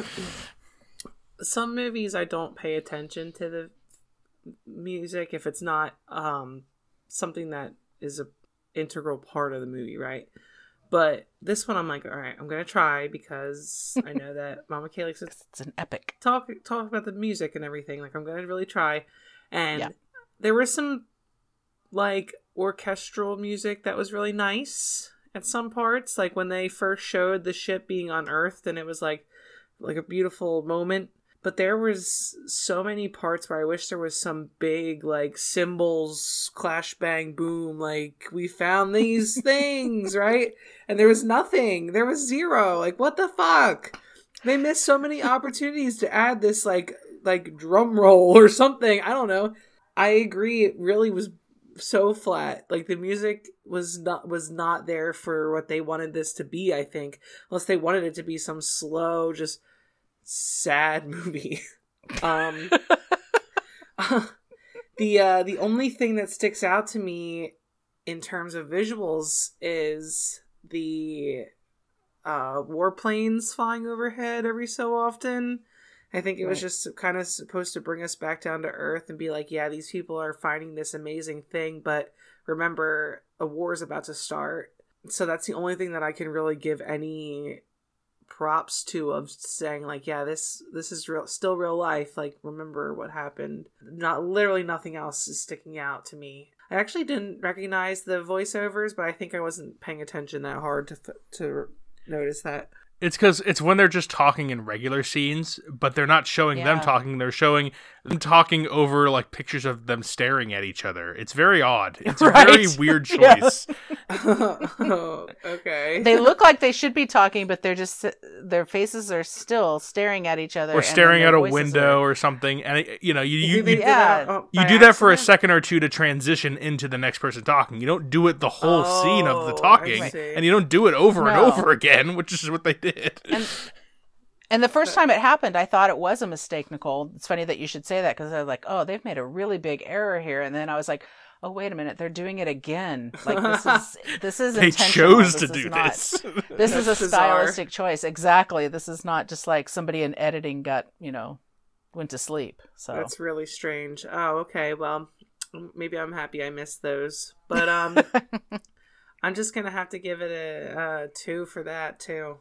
Speaker 3: Some movies I don't pay attention to the music if it's not um something that is a integral part of the movie, right? But this one I'm like, all right, I'm gonna try because I [LAUGHS] know that Mama Kay likes to
Speaker 1: it's an epic
Speaker 3: talk talk about the music and everything. Like I'm gonna really try. And
Speaker 1: Yeah.
Speaker 3: there was some like orchestral music that was really nice at some parts. Like when they first showed the ship being unearthed and it was like like a beautiful moment. But there was so many parts where I wish there was some big like cymbals clash bang boom like we found these [LAUGHS] things, right? And there was nothing. There was zero. Like what the fuck? They missed so many opportunities to add this like like drum roll or something. I don't know. I agree. It really was so flat. Like the music was not was not there for what they wanted this to be. I think, unless they wanted it to be some slow, just sad [LAUGHS] movie. um, [LAUGHS] [LAUGHS] the uh, the only thing that sticks out to me in terms of visuals is the uh, warplanes flying overhead every so often. I think it was
Speaker 1: Right.
Speaker 3: just kind of supposed to bring us back down to earth and be like, yeah, these people are finding this amazing thing, but remember, a war is about to start. So that's the only thing that I can really give any props to of saying like yeah this this is real still real life like remember what happened. Not literally nothing else is sticking out to me. I actually didn't recognize the voiceovers but i think i wasn't paying attention that hard to to notice that
Speaker 2: It's because it's when they're just talking in regular scenes, but they're not showing them talking. They're showing them talking over like pictures of them staring at each other. It's very odd. [LAUGHS] It's a very weird [LAUGHS] choice.
Speaker 3: oh, [LAUGHS] okay
Speaker 1: they look like they should be talking, but they're just their faces are still staring at each other
Speaker 2: or staring
Speaker 1: then
Speaker 2: at a window
Speaker 1: are-
Speaker 2: or something. And it, you know, you
Speaker 3: You
Speaker 2: you,
Speaker 3: think they
Speaker 2: you,
Speaker 3: did
Speaker 1: yeah.
Speaker 2: you do that for a second or two to transition into the next person talking. You don't do it the whole scene of the
Speaker 3: Oh,
Speaker 2: talking, and you don't do it over and over again, which is what they did.
Speaker 1: And and the first time it happened, I thought it was a mistake, Nicole. It's funny that you should say that because I was like, oh, they've made a really big error here. And then I was like, oh, wait a minute, they're doing it again. Like this is [LAUGHS] this is
Speaker 2: they chose to do
Speaker 1: not-
Speaker 2: this. [LAUGHS]
Speaker 1: This is a [LAUGHS]
Speaker 3: bizarre.
Speaker 1: stylistic choice. Exactly. This is not just like somebody in editing got you know went to sleep. So
Speaker 3: That's really strange. Oh, okay. Well, maybe I'm happy I missed those, but um, I'm just gonna have to give it a uh, two for that too.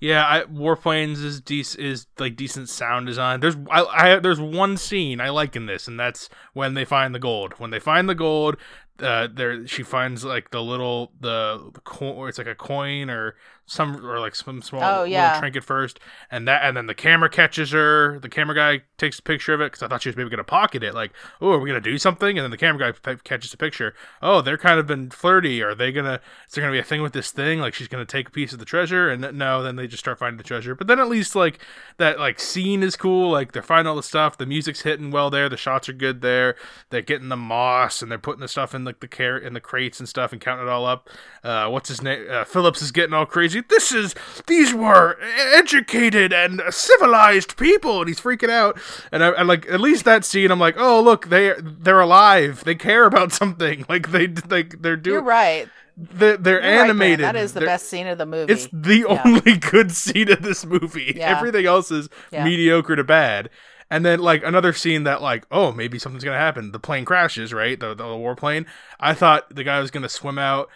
Speaker 2: Yeah, I, Warplanes is dec- is like decent sound design. There's I, I there's one scene I like in this, and that's when they find the gold. When they find the gold, uh, there she finds like the little the, the coin, or it's like a coin or some or like some small
Speaker 1: Oh,
Speaker 2: little
Speaker 1: yeah.
Speaker 2: trinket first, and that and then the camera catches her. The camera guy takes a picture of it because I thought she was maybe gonna pocket it. Like, oh, are we gonna do something? And then the camera guy p- catches a picture. Oh, they're kind of been flirty. Are they gonna? Is there gonna be a thing with this thing? Like she's gonna take a piece of the treasure? And th- no, then they just start finding the treasure. But then at least like that like scene is cool. Like they're finding all the stuff. The music's hitting well there. The shots are good there. They're getting the moss and they're putting the stuff in like the car in the crates and stuff and counting it all up. Uh, what's his name? Uh, Phillips is getting all crazy. This is these were educated and civilized people, and he's freaking out. And I, I like at least that scene. I'm like, oh look, they they're alive. They care about [LAUGHS] something. Like they like they're doing.
Speaker 1: you're right.
Speaker 2: They're, they're
Speaker 1: You're right,
Speaker 2: animated.
Speaker 1: that is the
Speaker 2: They're-
Speaker 1: best scene of the movie.
Speaker 2: It's the
Speaker 1: Yeah.
Speaker 2: only [LAUGHS] good scene of this movie.
Speaker 1: Yeah.
Speaker 2: Everything else is
Speaker 1: Yeah.
Speaker 2: mediocre to bad. And then like another scene that like, oh, maybe something's gonna happen. The plane crashes, right? The the warplane. I thought the guy was gonna swim out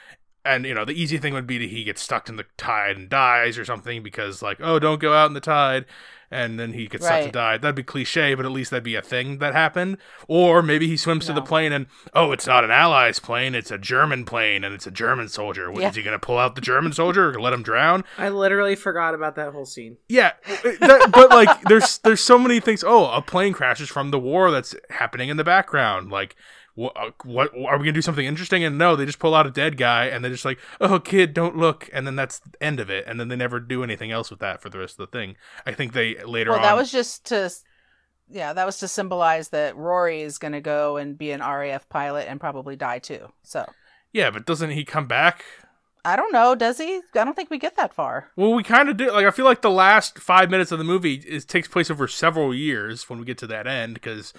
Speaker 2: and you know, the easy thing would be that he gets stuck in the tide and dies or something because like, oh, don't go out in the tide and then he gets stuck to
Speaker 1: Right.
Speaker 2: die. That'd be cliche, but at least that'd be a thing that happened. Or maybe he swims to the plane and oh, it's not an Allies plane, it's a German plane and it's a German soldier. What,
Speaker 1: Yeah.
Speaker 2: Is he gonna pull out the German soldier or let him drown?
Speaker 3: I literally forgot about that whole scene.
Speaker 2: Yeah, that, but like, there's there's so many things. Oh, a plane crashes from the war that's happening in the background. Like, what uh, what are we gonna do something interesting? And no, they just pull out a dead guy, and they're just like, oh, kid, don't look, and then that's the end of it. And then they never do anything else with that for the rest of the thing. I think they later
Speaker 1: well,
Speaker 2: on.
Speaker 1: that was just to, yeah, that was to symbolize that Rory is going to go and be an RAF pilot and probably die too. So
Speaker 2: yeah, but doesn't he come back?
Speaker 1: I don't know. Does he? I don't think we get that far.
Speaker 2: Well, we kind of do. Like, I feel like the last five minutes of the movie is takes place over several years when we get to that end because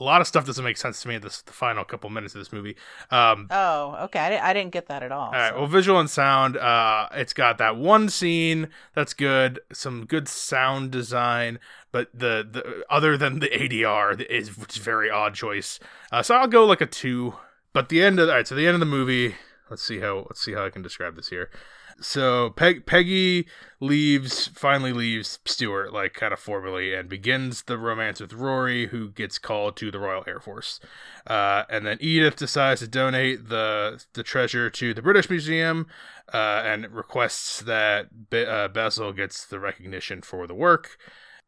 Speaker 2: a lot of stuff doesn't make sense to me in this the final couple minutes of this movie. Um,
Speaker 1: Oh, okay. I, di- I didn't get that at all.
Speaker 2: All right.
Speaker 1: so.
Speaker 2: Well, visual and sound. Uh, it's got that one scene that's good. Some good sound design, but the the other than the ADR is which is very odd choice. Uh, so I'll go like a two. But the end of all right. So the end of the movie. Let's see how let's see how I can describe this here. So Peg, Peggy leaves, finally leaves Stuart, like kind of formally, and begins the romance with Rory, who gets called to the Royal Air Force. Uh, and then Edith decides to donate the the treasure to the British Museum, uh, and requests that Be- uh, Basil gets the recognition for the work.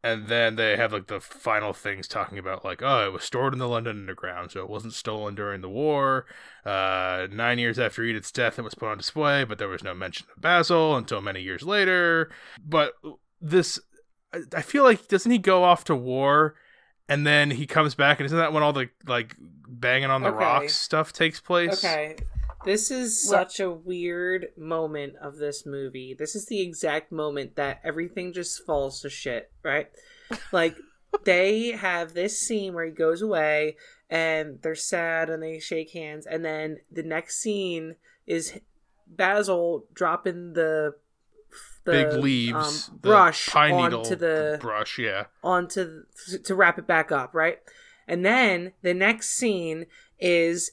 Speaker 2: And then they have like the final things talking about like, oh, it was stored in the London Underground, so it wasn't stolen during the war. Uh, nine years after Edith's death, it was put on display, but there was no mention of Basil until many years later. But this, I- feel like doesn't he go off to war, and then he comes back, and isn't that when all the like banging on the
Speaker 3: Okay.
Speaker 2: rocks stuff takes place.
Speaker 3: Okay. This is
Speaker 1: Well-
Speaker 3: such a weird moment of this movie. This is the exact moment that everything just falls to shit, right? [LAUGHS] Like they have this scene where he goes away and they're sad and they shake hands and then the next scene is Basil dropping the the
Speaker 2: Big leaves,
Speaker 3: um,
Speaker 2: the
Speaker 3: brush
Speaker 2: pine needle
Speaker 3: onto the
Speaker 2: brush. Yeah,
Speaker 3: onto the, to wrap it back up, right? And then the next scene is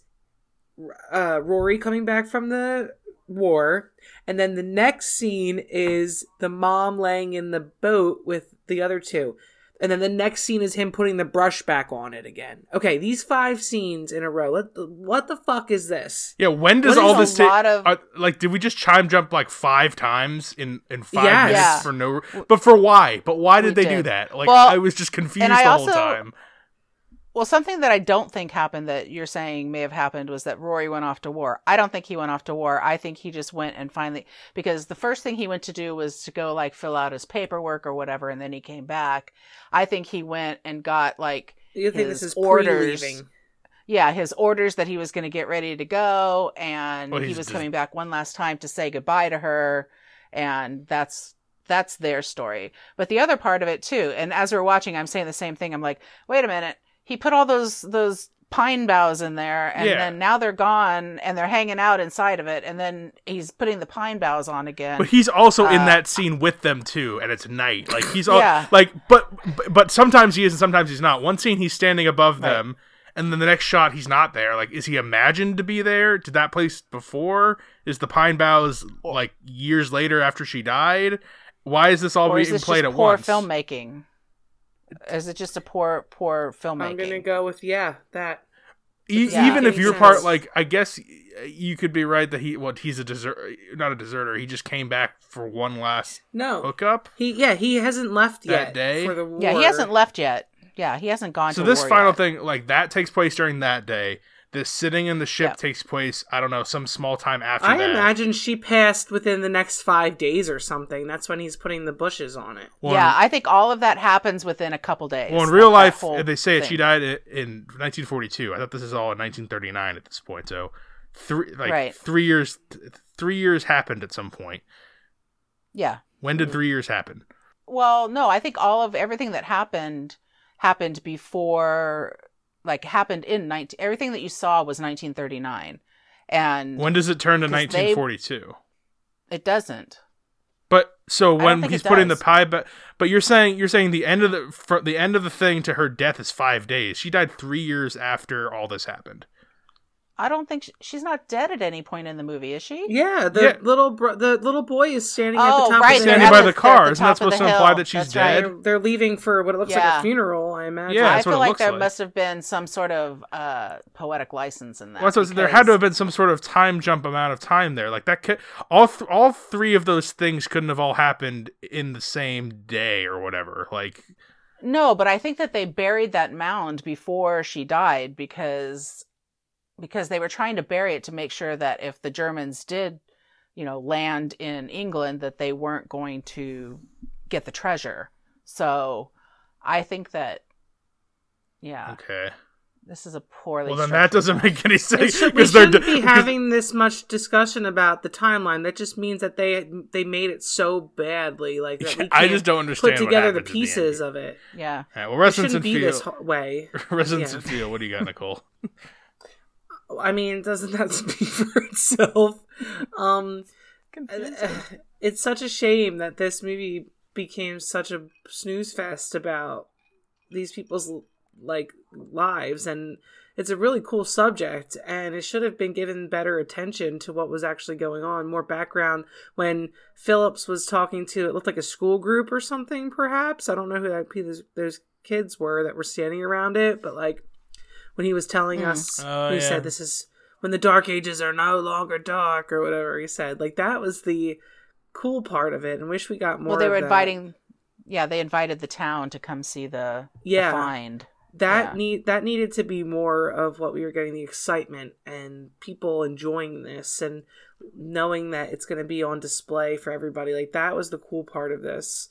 Speaker 3: uh, Rory coming back from the war, and then the next scene is the mom laying in the boat with the other two. And then the next scene is him putting the brush back on it again. Okay, these five scenes in a row. What the, what the fuck is this?
Speaker 2: yeah. When does
Speaker 1: What is
Speaker 2: all this take?
Speaker 1: lot of-
Speaker 2: uh, like, did we just chime jump like five times in in five
Speaker 3: Yes.
Speaker 2: minutes
Speaker 1: Yeah.
Speaker 2: for no? But for why? But why did
Speaker 1: We
Speaker 2: they do that? Like,
Speaker 1: Well,
Speaker 2: I was just confused
Speaker 1: and I
Speaker 2: the
Speaker 1: also-
Speaker 2: whole time.
Speaker 1: Well, something that I don't think happened that you're saying may have happened was that Rory went off to war. I don't think he went off to war. I think he just went and finally because the first thing he went to do was to go like fill out his paperwork or whatever, and then he came back. I think he went and got like
Speaker 3: You think
Speaker 1: His
Speaker 3: this is
Speaker 1: orders.
Speaker 3: pre-leaving?
Speaker 1: yeah his orders that he was going to get ready to go, and
Speaker 2: Well,
Speaker 1: he was
Speaker 2: just-
Speaker 1: coming back one last time to say goodbye to her, and that's that's their story. But the other part of it too, and as we're watching, I'm saying the same thing. I'm like, wait a minute, he put all those those pine boughs in there, and
Speaker 2: Yeah.
Speaker 1: then now they're gone, and they're hanging out inside of it, and then he's putting the pine boughs on again.
Speaker 2: But he's also in
Speaker 1: Uh,
Speaker 2: that scene with them too, and it's night. Like he's all
Speaker 1: Yeah.
Speaker 2: like, but but- sometimes he is and sometimes he's not. One scene he's standing above
Speaker 1: Right.
Speaker 2: them, and then the next shot he's not there. Like, is he imagined to be there? Did that place before? Is the pine boughs like years later after she died? Why is this all
Speaker 1: or is
Speaker 2: being
Speaker 1: this
Speaker 2: played at
Speaker 1: poor
Speaker 2: once?
Speaker 1: filmmaking? Is it just a poor poor filmmaking?
Speaker 3: I'm gonna go with yeah that.
Speaker 2: E-
Speaker 1: Yeah.
Speaker 2: Even if
Speaker 3: Makes
Speaker 2: your
Speaker 3: sense.
Speaker 2: part, like, I guess you could be right that he, what he's a desert, not a deserter. He just came back for one last
Speaker 3: No,
Speaker 2: hookup.
Speaker 3: he yeah he hasn't left
Speaker 2: That
Speaker 3: yet
Speaker 2: day?
Speaker 3: for the war.
Speaker 1: Yeah, he hasn't left yet. Yeah, he hasn't gone
Speaker 2: So
Speaker 1: to
Speaker 2: this
Speaker 1: war
Speaker 2: final
Speaker 1: yet.
Speaker 2: thing, like that, takes place during that day. This sitting in the ship
Speaker 1: Yeah.
Speaker 2: takes place. I don't know, some small time after
Speaker 3: I
Speaker 2: that.
Speaker 3: imagine she passed within the next five days or something. That's when he's putting the bushes on it.
Speaker 2: Well,
Speaker 1: yeah, I think all of that happens within a couple days.
Speaker 2: Well, in real
Speaker 1: that
Speaker 2: life, they say it. She died in 1942. I thought this is all in 1939 at this point. So, three like
Speaker 1: Right.
Speaker 2: three years. th- Three years happened at some point.
Speaker 1: Yeah.
Speaker 2: When did three years happen?
Speaker 1: Well, no, I think all of everything that happened happened before, like happened in 19. Everything that you saw was 1939, and
Speaker 2: When does it turn to
Speaker 1: 'Cause they-
Speaker 2: 1942?
Speaker 1: it doesn't.
Speaker 2: But so when he's putting the pie, but but you're saying you're saying the end of the the end of the thing to her death is five days. She died three years after all this happened.
Speaker 1: I don't think sh she's not dead at any point in the movie, is she?
Speaker 3: Yeah, the
Speaker 2: Yeah.
Speaker 3: little bro- the little boy is standing at
Speaker 1: Oh,
Speaker 3: the top
Speaker 1: right,
Speaker 3: of the
Speaker 2: Standing by the
Speaker 1: the-
Speaker 2: car.
Speaker 1: they're the
Speaker 2: Isn't that supposed
Speaker 1: the
Speaker 2: to imply
Speaker 1: hill.
Speaker 2: that she's
Speaker 1: That's right.
Speaker 2: dead?
Speaker 3: They're, they're leaving for what it looks like a funeral. I imagine.
Speaker 2: Yeah,
Speaker 1: I
Speaker 2: that's what
Speaker 1: feel
Speaker 2: it
Speaker 1: like
Speaker 2: looks
Speaker 1: there
Speaker 2: like.
Speaker 1: must have been some sort of uh, poetic license in that.
Speaker 2: Well, that's what- there had to have been some sort of time jump amount of time there. Like that, could, all th- all three of those things couldn't have all happened in the same day or whatever. Like,
Speaker 1: No, but I think that they buried that mound before she died because because they were trying to bury it to make sure that if the Germans did, you know, land in England that they weren't going to get the treasure. So, I think that yeah,
Speaker 2: okay,
Speaker 1: this is a poorly
Speaker 2: well then that doesn't
Speaker 1: movie.
Speaker 2: make any
Speaker 3: It
Speaker 2: sense
Speaker 3: should, we shouldn't be having this much discussion about the timeline. That just means that they they made it so badly, like that we [LAUGHS] can't
Speaker 2: I just don't understand.
Speaker 3: put
Speaker 2: what
Speaker 3: together the
Speaker 2: happens at end.
Speaker 3: pieces of it.
Speaker 1: Yeah.
Speaker 2: All right, well,
Speaker 3: It shouldn't be this
Speaker 2: Feel.
Speaker 3: ho- way. [LAUGHS]
Speaker 2: Resonance
Speaker 3: yeah.
Speaker 2: and Feel. What do you got, Nicole? [LAUGHS]
Speaker 3: I mean, doesn't [LAUGHS] that speak for itself? Um, [SIGHS] it's such a shame that this movie became such a snooze fest about these people's like lives and it's a really cool subject and it should have been given better attention to what was actually going on more background when phillips was talking to it looked like a school group or something perhaps i don't know who that, those, those kids were that were standing around it but like when he was telling
Speaker 1: Mm.
Speaker 3: us
Speaker 2: Oh,
Speaker 3: he
Speaker 2: yeah.
Speaker 3: said this is when the dark ages are no longer dark or whatever he said like that was the cool part of it and wish we got more
Speaker 1: Well, they
Speaker 3: of
Speaker 1: were
Speaker 3: that.
Speaker 1: inviting yeah, they invited the town to come see the, the
Speaker 3: Yeah.
Speaker 1: find.
Speaker 3: that
Speaker 1: Yeah.
Speaker 3: need that needed to be more of what we were getting the excitement and people enjoying this and knowing that it's going to be on display for everybody like that was the cool part of this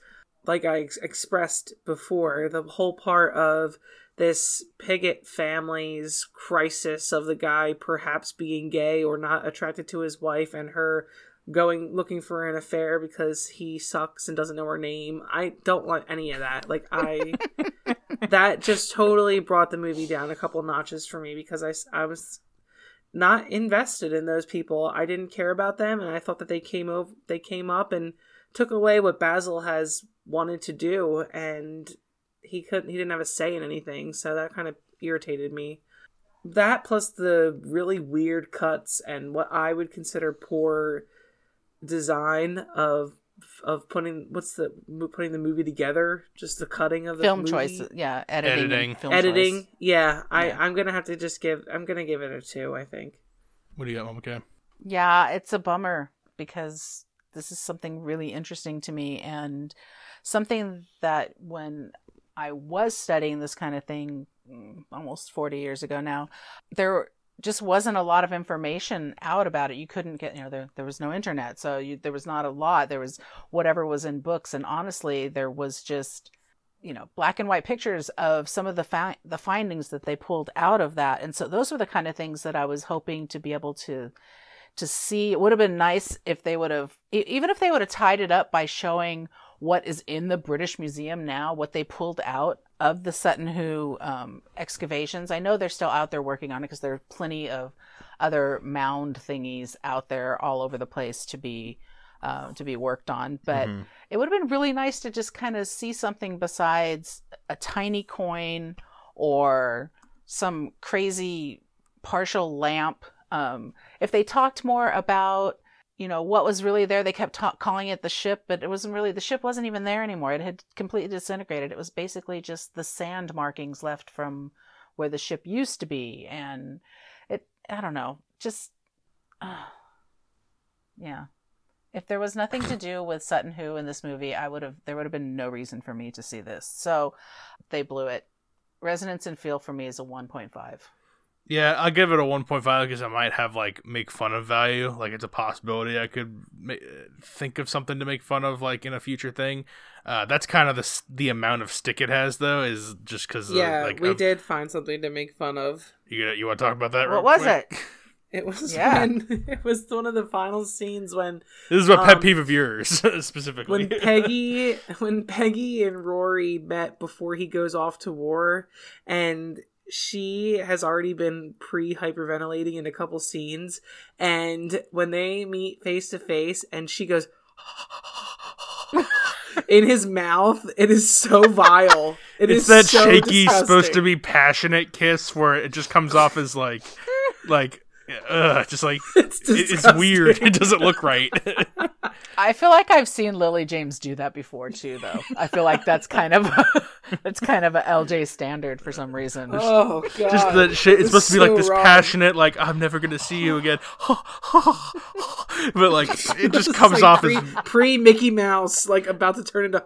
Speaker 3: like i ex- expressed before the whole part of this Piggott family's crisis of the guy perhaps being gay or not attracted to his wife and her going looking for an affair because he sucks and doesn't know her name. I don't want any of that. Like I [LAUGHS] that just totally brought the movie down a couple notches for me because I I was not invested in those people. I didn't care about them and I thought that they came over they came up and took away what Basil has wanted to do and he couldn't he didn't have a say in anything, so that kind of irritated me. That plus the really weird cuts and what I would consider poor design of of putting what's the putting the movie together just the cutting of the
Speaker 1: film
Speaker 3: movie.
Speaker 1: choice yeah editing
Speaker 2: Editing.
Speaker 1: film
Speaker 3: editing
Speaker 1: choice.
Speaker 3: yeah i
Speaker 1: Yeah.
Speaker 3: i'm gonna have to just give i'm gonna give it a two i think
Speaker 2: What do you got, Mama K?
Speaker 1: Yeah, it's a bummer because this is something really interesting to me and something that when I was studying this kind of thing mm, almost 40 years ago now, there just wasn't a lot of information out about it. You couldn't get, you know, there, there was no internet. So you, there was not a lot. There was whatever was in books. And honestly, there was just, you know, black and white pictures of some of the fi- the findings that they pulled out of that. And so those were the kind of things that I was hoping to be able to to see. It would have been nice if they would have, even if they would have tied it up by showing what is in the British Museum now, what they pulled out of the Sutton Hoo um, excavations. I know they're still out there working on it because there are plenty of other mound thingies out there all over the place to be uh, to be worked on. But
Speaker 2: Mhm.
Speaker 1: it would have been really nice to just kind of see something besides a tiny coin or some crazy partial lamp. Um, if they talked more about, you know, what was really there, they kept ta- calling it the ship, but it wasn't really, the ship wasn't even there anymore. It had completely disintegrated. It was basically just the sand markings left from where the ship used to be. And it, I don't know, just, uh, [SIGHS] yeah. If there was nothing to do with Sutton Hoo in this movie, I would have there would have been no reason for me to see this. So they blew it. Resonance and feel for me is a 1.5.
Speaker 2: Yeah, I'll give it a 1.5 because I might have like make fun of value. Like it's a possibility I could ma- think of something to make fun of like in a future thing. Uh, that's kind of the the amount of stick it has though is just because
Speaker 3: yeah
Speaker 2: like
Speaker 3: we
Speaker 2: of-
Speaker 3: did find something to make fun of
Speaker 2: You you want to talk about that?
Speaker 1: What
Speaker 2: real
Speaker 1: was
Speaker 2: quick?
Speaker 1: it? [LAUGHS]
Speaker 3: it was
Speaker 1: Yeah.
Speaker 3: when [LAUGHS] it was one of the final scenes when
Speaker 2: This is a pet
Speaker 3: Um,
Speaker 2: peeve of yours [LAUGHS] specifically.
Speaker 3: when Peggy when Peggy and Rory met before he goes off to war and she has already been pre hyperventilating in a couple scenes and when they meet face to face and she goes [LAUGHS] in his mouth it is so vile It
Speaker 2: it's
Speaker 3: is
Speaker 2: that
Speaker 3: so
Speaker 2: shaky,
Speaker 3: disgusting.
Speaker 2: supposed to be passionate kiss where it just comes off as like, like, uh, just like [LAUGHS]
Speaker 3: it's,
Speaker 2: it's weird. It doesn't look right. [LAUGHS]
Speaker 1: I feel like I've seen Lily James do that before too though. I feel like that's kind of [LAUGHS] that's kind of a LJ standard for some reason.
Speaker 3: oh god
Speaker 2: just that shit. It's
Speaker 3: was
Speaker 2: supposed to be like this
Speaker 3: wrong.
Speaker 2: passionate, like I'm never gonna see you again. but like it just comes
Speaker 3: like
Speaker 2: off
Speaker 3: pre,
Speaker 2: as
Speaker 3: pre Mickey Mouse, like about to turn into.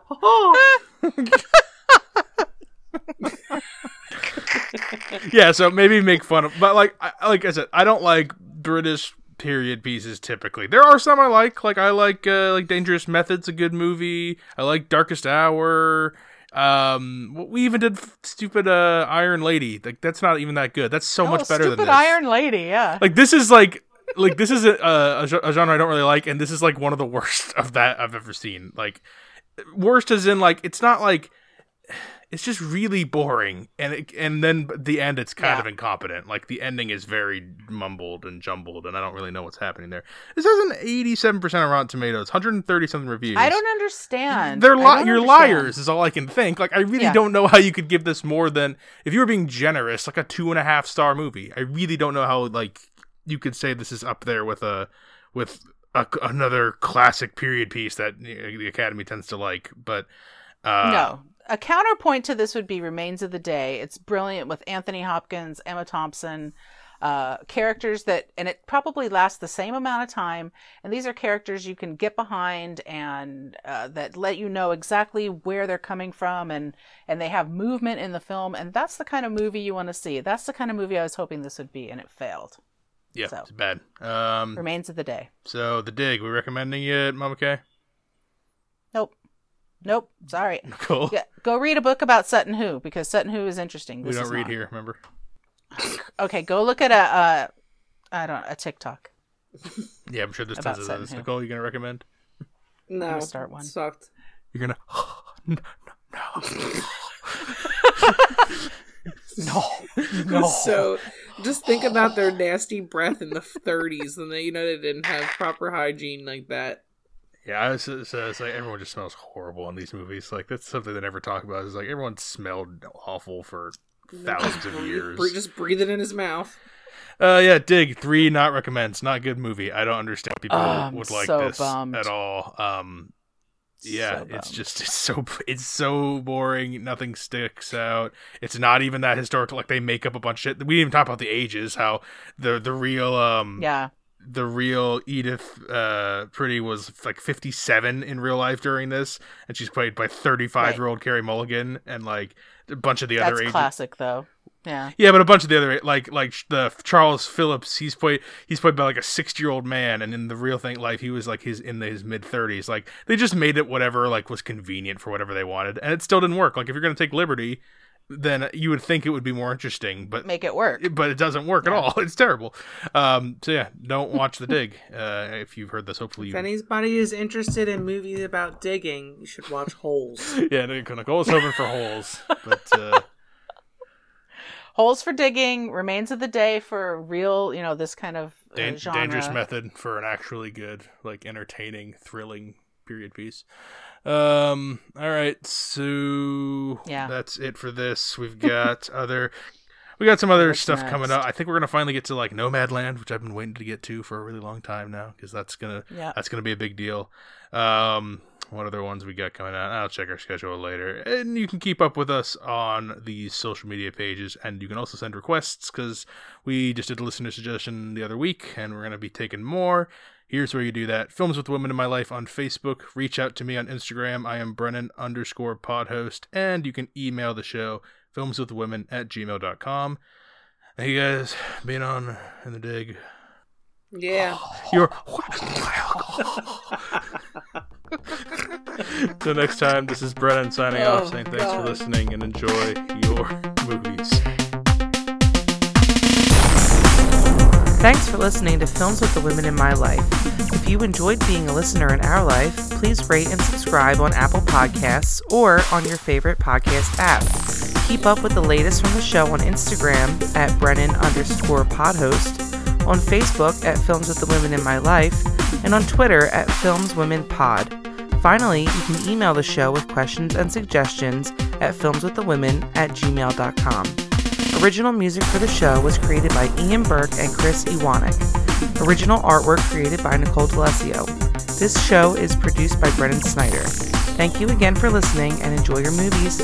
Speaker 3: [LAUGHS]
Speaker 2: yeah. So maybe make fun of, but like I, like I said, I don't like British period pieces typically. There are some I like. Like I like uh, like Dangerous Methods, a good movie. I like Darkest Hour. Um, we even did stupid uh Iron Lady. Like that's not even that good. That's so
Speaker 1: Oh,
Speaker 2: much better than this.
Speaker 1: Iron Lady, yeah.
Speaker 2: like this is like like this is a, a, a genre I don't really like, and this is like one of the worst [LAUGHS] of that I've ever seen. Like worst as in like it's not like it's just really boring, and it, and then the end it's kind
Speaker 1: Yeah.
Speaker 2: of incompetent. Like the ending is very mumbled and jumbled, and I don't really know what's happening there. This has an eighty-seven percent on Rotten Tomatoes, hundred and thirty something reviews.
Speaker 1: I don't understand.
Speaker 2: They're li- you're
Speaker 1: understand.
Speaker 2: liars is all I can think. Like I really
Speaker 1: Yeah.
Speaker 2: don't know how you could give this more than if you were being generous, like a two and a half star movie. I really don't know how like you could say this is up there with a with a, another classic period piece that the Academy tends to like. But uh,
Speaker 1: no. A counterpoint to this would be Remains of the Day. It's brilliant with Anthony Hopkins, Emma Thompson, uh, characters that, and it probably lasts the same amount of time. And these are characters you can get behind and uh, that let you know exactly where they're coming from, and and they have movement in the film. And that's the kind of movie you want to see. That's the kind of movie I was hoping this would be, and it failed.
Speaker 2: yeah,
Speaker 1: So.
Speaker 2: it's bad. Um,
Speaker 1: Remains of the Day.
Speaker 2: so the dig, we recommending it, Mama K?
Speaker 1: Nope. Nope. Sorry. [LAUGHS]
Speaker 2: Cool.
Speaker 1: Yeah, go read a book about Sutton Hoo because Sutton Hoo is interesting.
Speaker 2: we don't read
Speaker 1: not.
Speaker 2: here. Remember? [LAUGHS]
Speaker 1: Okay, go look at a, uh, I don't a TikTok. [LAUGHS]
Speaker 2: Yeah, I'm sure there's
Speaker 1: About
Speaker 2: tons of
Speaker 1: Sutton
Speaker 2: those.
Speaker 1: Hoo.
Speaker 2: Nicole, you gonna recommend?
Speaker 3: No,
Speaker 1: gonna start one.
Speaker 3: Sucked.
Speaker 2: You're gonna. no, no,
Speaker 1: No, no.
Speaker 3: So, just think about their nasty breath in the 30s, and they, you know, they didn't have proper hygiene like that.
Speaker 2: Yeah, I was, so it's like everyone just smells horrible in these movies. Like that's something they never talk about. Is like everyone smelled awful for thousands of [LAUGHS] years.
Speaker 3: just breathe it in his mouth.
Speaker 2: Uh, yeah, dig three not recommends. Not good movie. I don't understand people
Speaker 1: Oh,
Speaker 2: would like
Speaker 1: so
Speaker 2: this
Speaker 1: bummed.
Speaker 2: at all. Um, yeah,
Speaker 1: So
Speaker 2: it's just it's so it's so boring. Nothing sticks out. It's not even that historical. Like they make up a bunch of shit. We didn't even talk about the ages. How the the real um
Speaker 1: yeah.
Speaker 2: The real Edith uh Pretty was like 57 in real life during this, and she's played by 35 year old Carey Mulligan, and like a bunch of the
Speaker 1: That's
Speaker 2: other agents.
Speaker 1: classic though. Yeah.
Speaker 2: Yeah, but a bunch of the other like like the Charles Phillips, he's played he's played by like a sixty year old man, and in the real thing life he was like his in his mid thirties. Like they just made it whatever like was convenient for whatever they wanted, and it still didn't work. Like if you're gonna take liberty, then you would think it would be more interesting, but
Speaker 1: Make it work.
Speaker 2: but it doesn't work at all. [LAUGHS] It's terrible. Um, so yeah, don't watch the dig. [LAUGHS] Uh, if you've heard this, hopefully
Speaker 3: If
Speaker 2: you.
Speaker 3: anybody is interested in movies about digging, you should watch Holes. [LAUGHS]
Speaker 2: Yeah, Nicole's hoping for holes, but uh,
Speaker 1: Holes for digging, remains of the day for real, you know, this kind of uh,
Speaker 2: dan-
Speaker 1: genre.
Speaker 2: dangerous method for an actually good, like entertaining, thrilling period piece. Um. All right. So
Speaker 1: Yeah.
Speaker 2: that's it for this. We've got [LAUGHS] other. We got some other
Speaker 1: What's
Speaker 2: stuff coming
Speaker 1: next?
Speaker 2: up. I think we're gonna finally get to like Nomadland, which I've been waiting to get to for a really long time now, because that's gonna
Speaker 1: Yeah.
Speaker 2: that's gonna be a big deal. Um, what other ones we got coming out? I'll check our schedule later, and you can keep up with us on the social media pages, and you can also send requests because we just did a listener suggestion the other week, and we're gonna be taking more. Here's where you do that. Films with Women in My Life on Facebook. Reach out to me on Instagram. I am Brennan underscore podhost. And you can email the show, filmswithwomen at gmail.com. Hey guys, being on in the dig.
Speaker 3: Yeah. [SIGHS]
Speaker 2: You're [LAUGHS] Till next time, this is Brennan signing
Speaker 3: Oh,
Speaker 2: off, saying thanks for listening and enjoy your movies.
Speaker 3: Thanks for listening to Films with the Women in My Life. If you enjoyed being a listener in our life, please rate and subscribe on Apple Podcasts or on your favorite podcast app. Keep up with the latest from the show on Instagram at Brennan underscore podhost, on Facebook at Films with the Women in My Life, and on Twitter at Films Women Pod. Finally, you can email the show with questions and suggestions at filmswiththewomen at gmail.com. Original music for the show was created by Ian Burke and Chris Iwanek. Original artwork created by Nicole D'Alessio. This show is produced by Brennan Snyder. Thank you again for listening and enjoy your movies.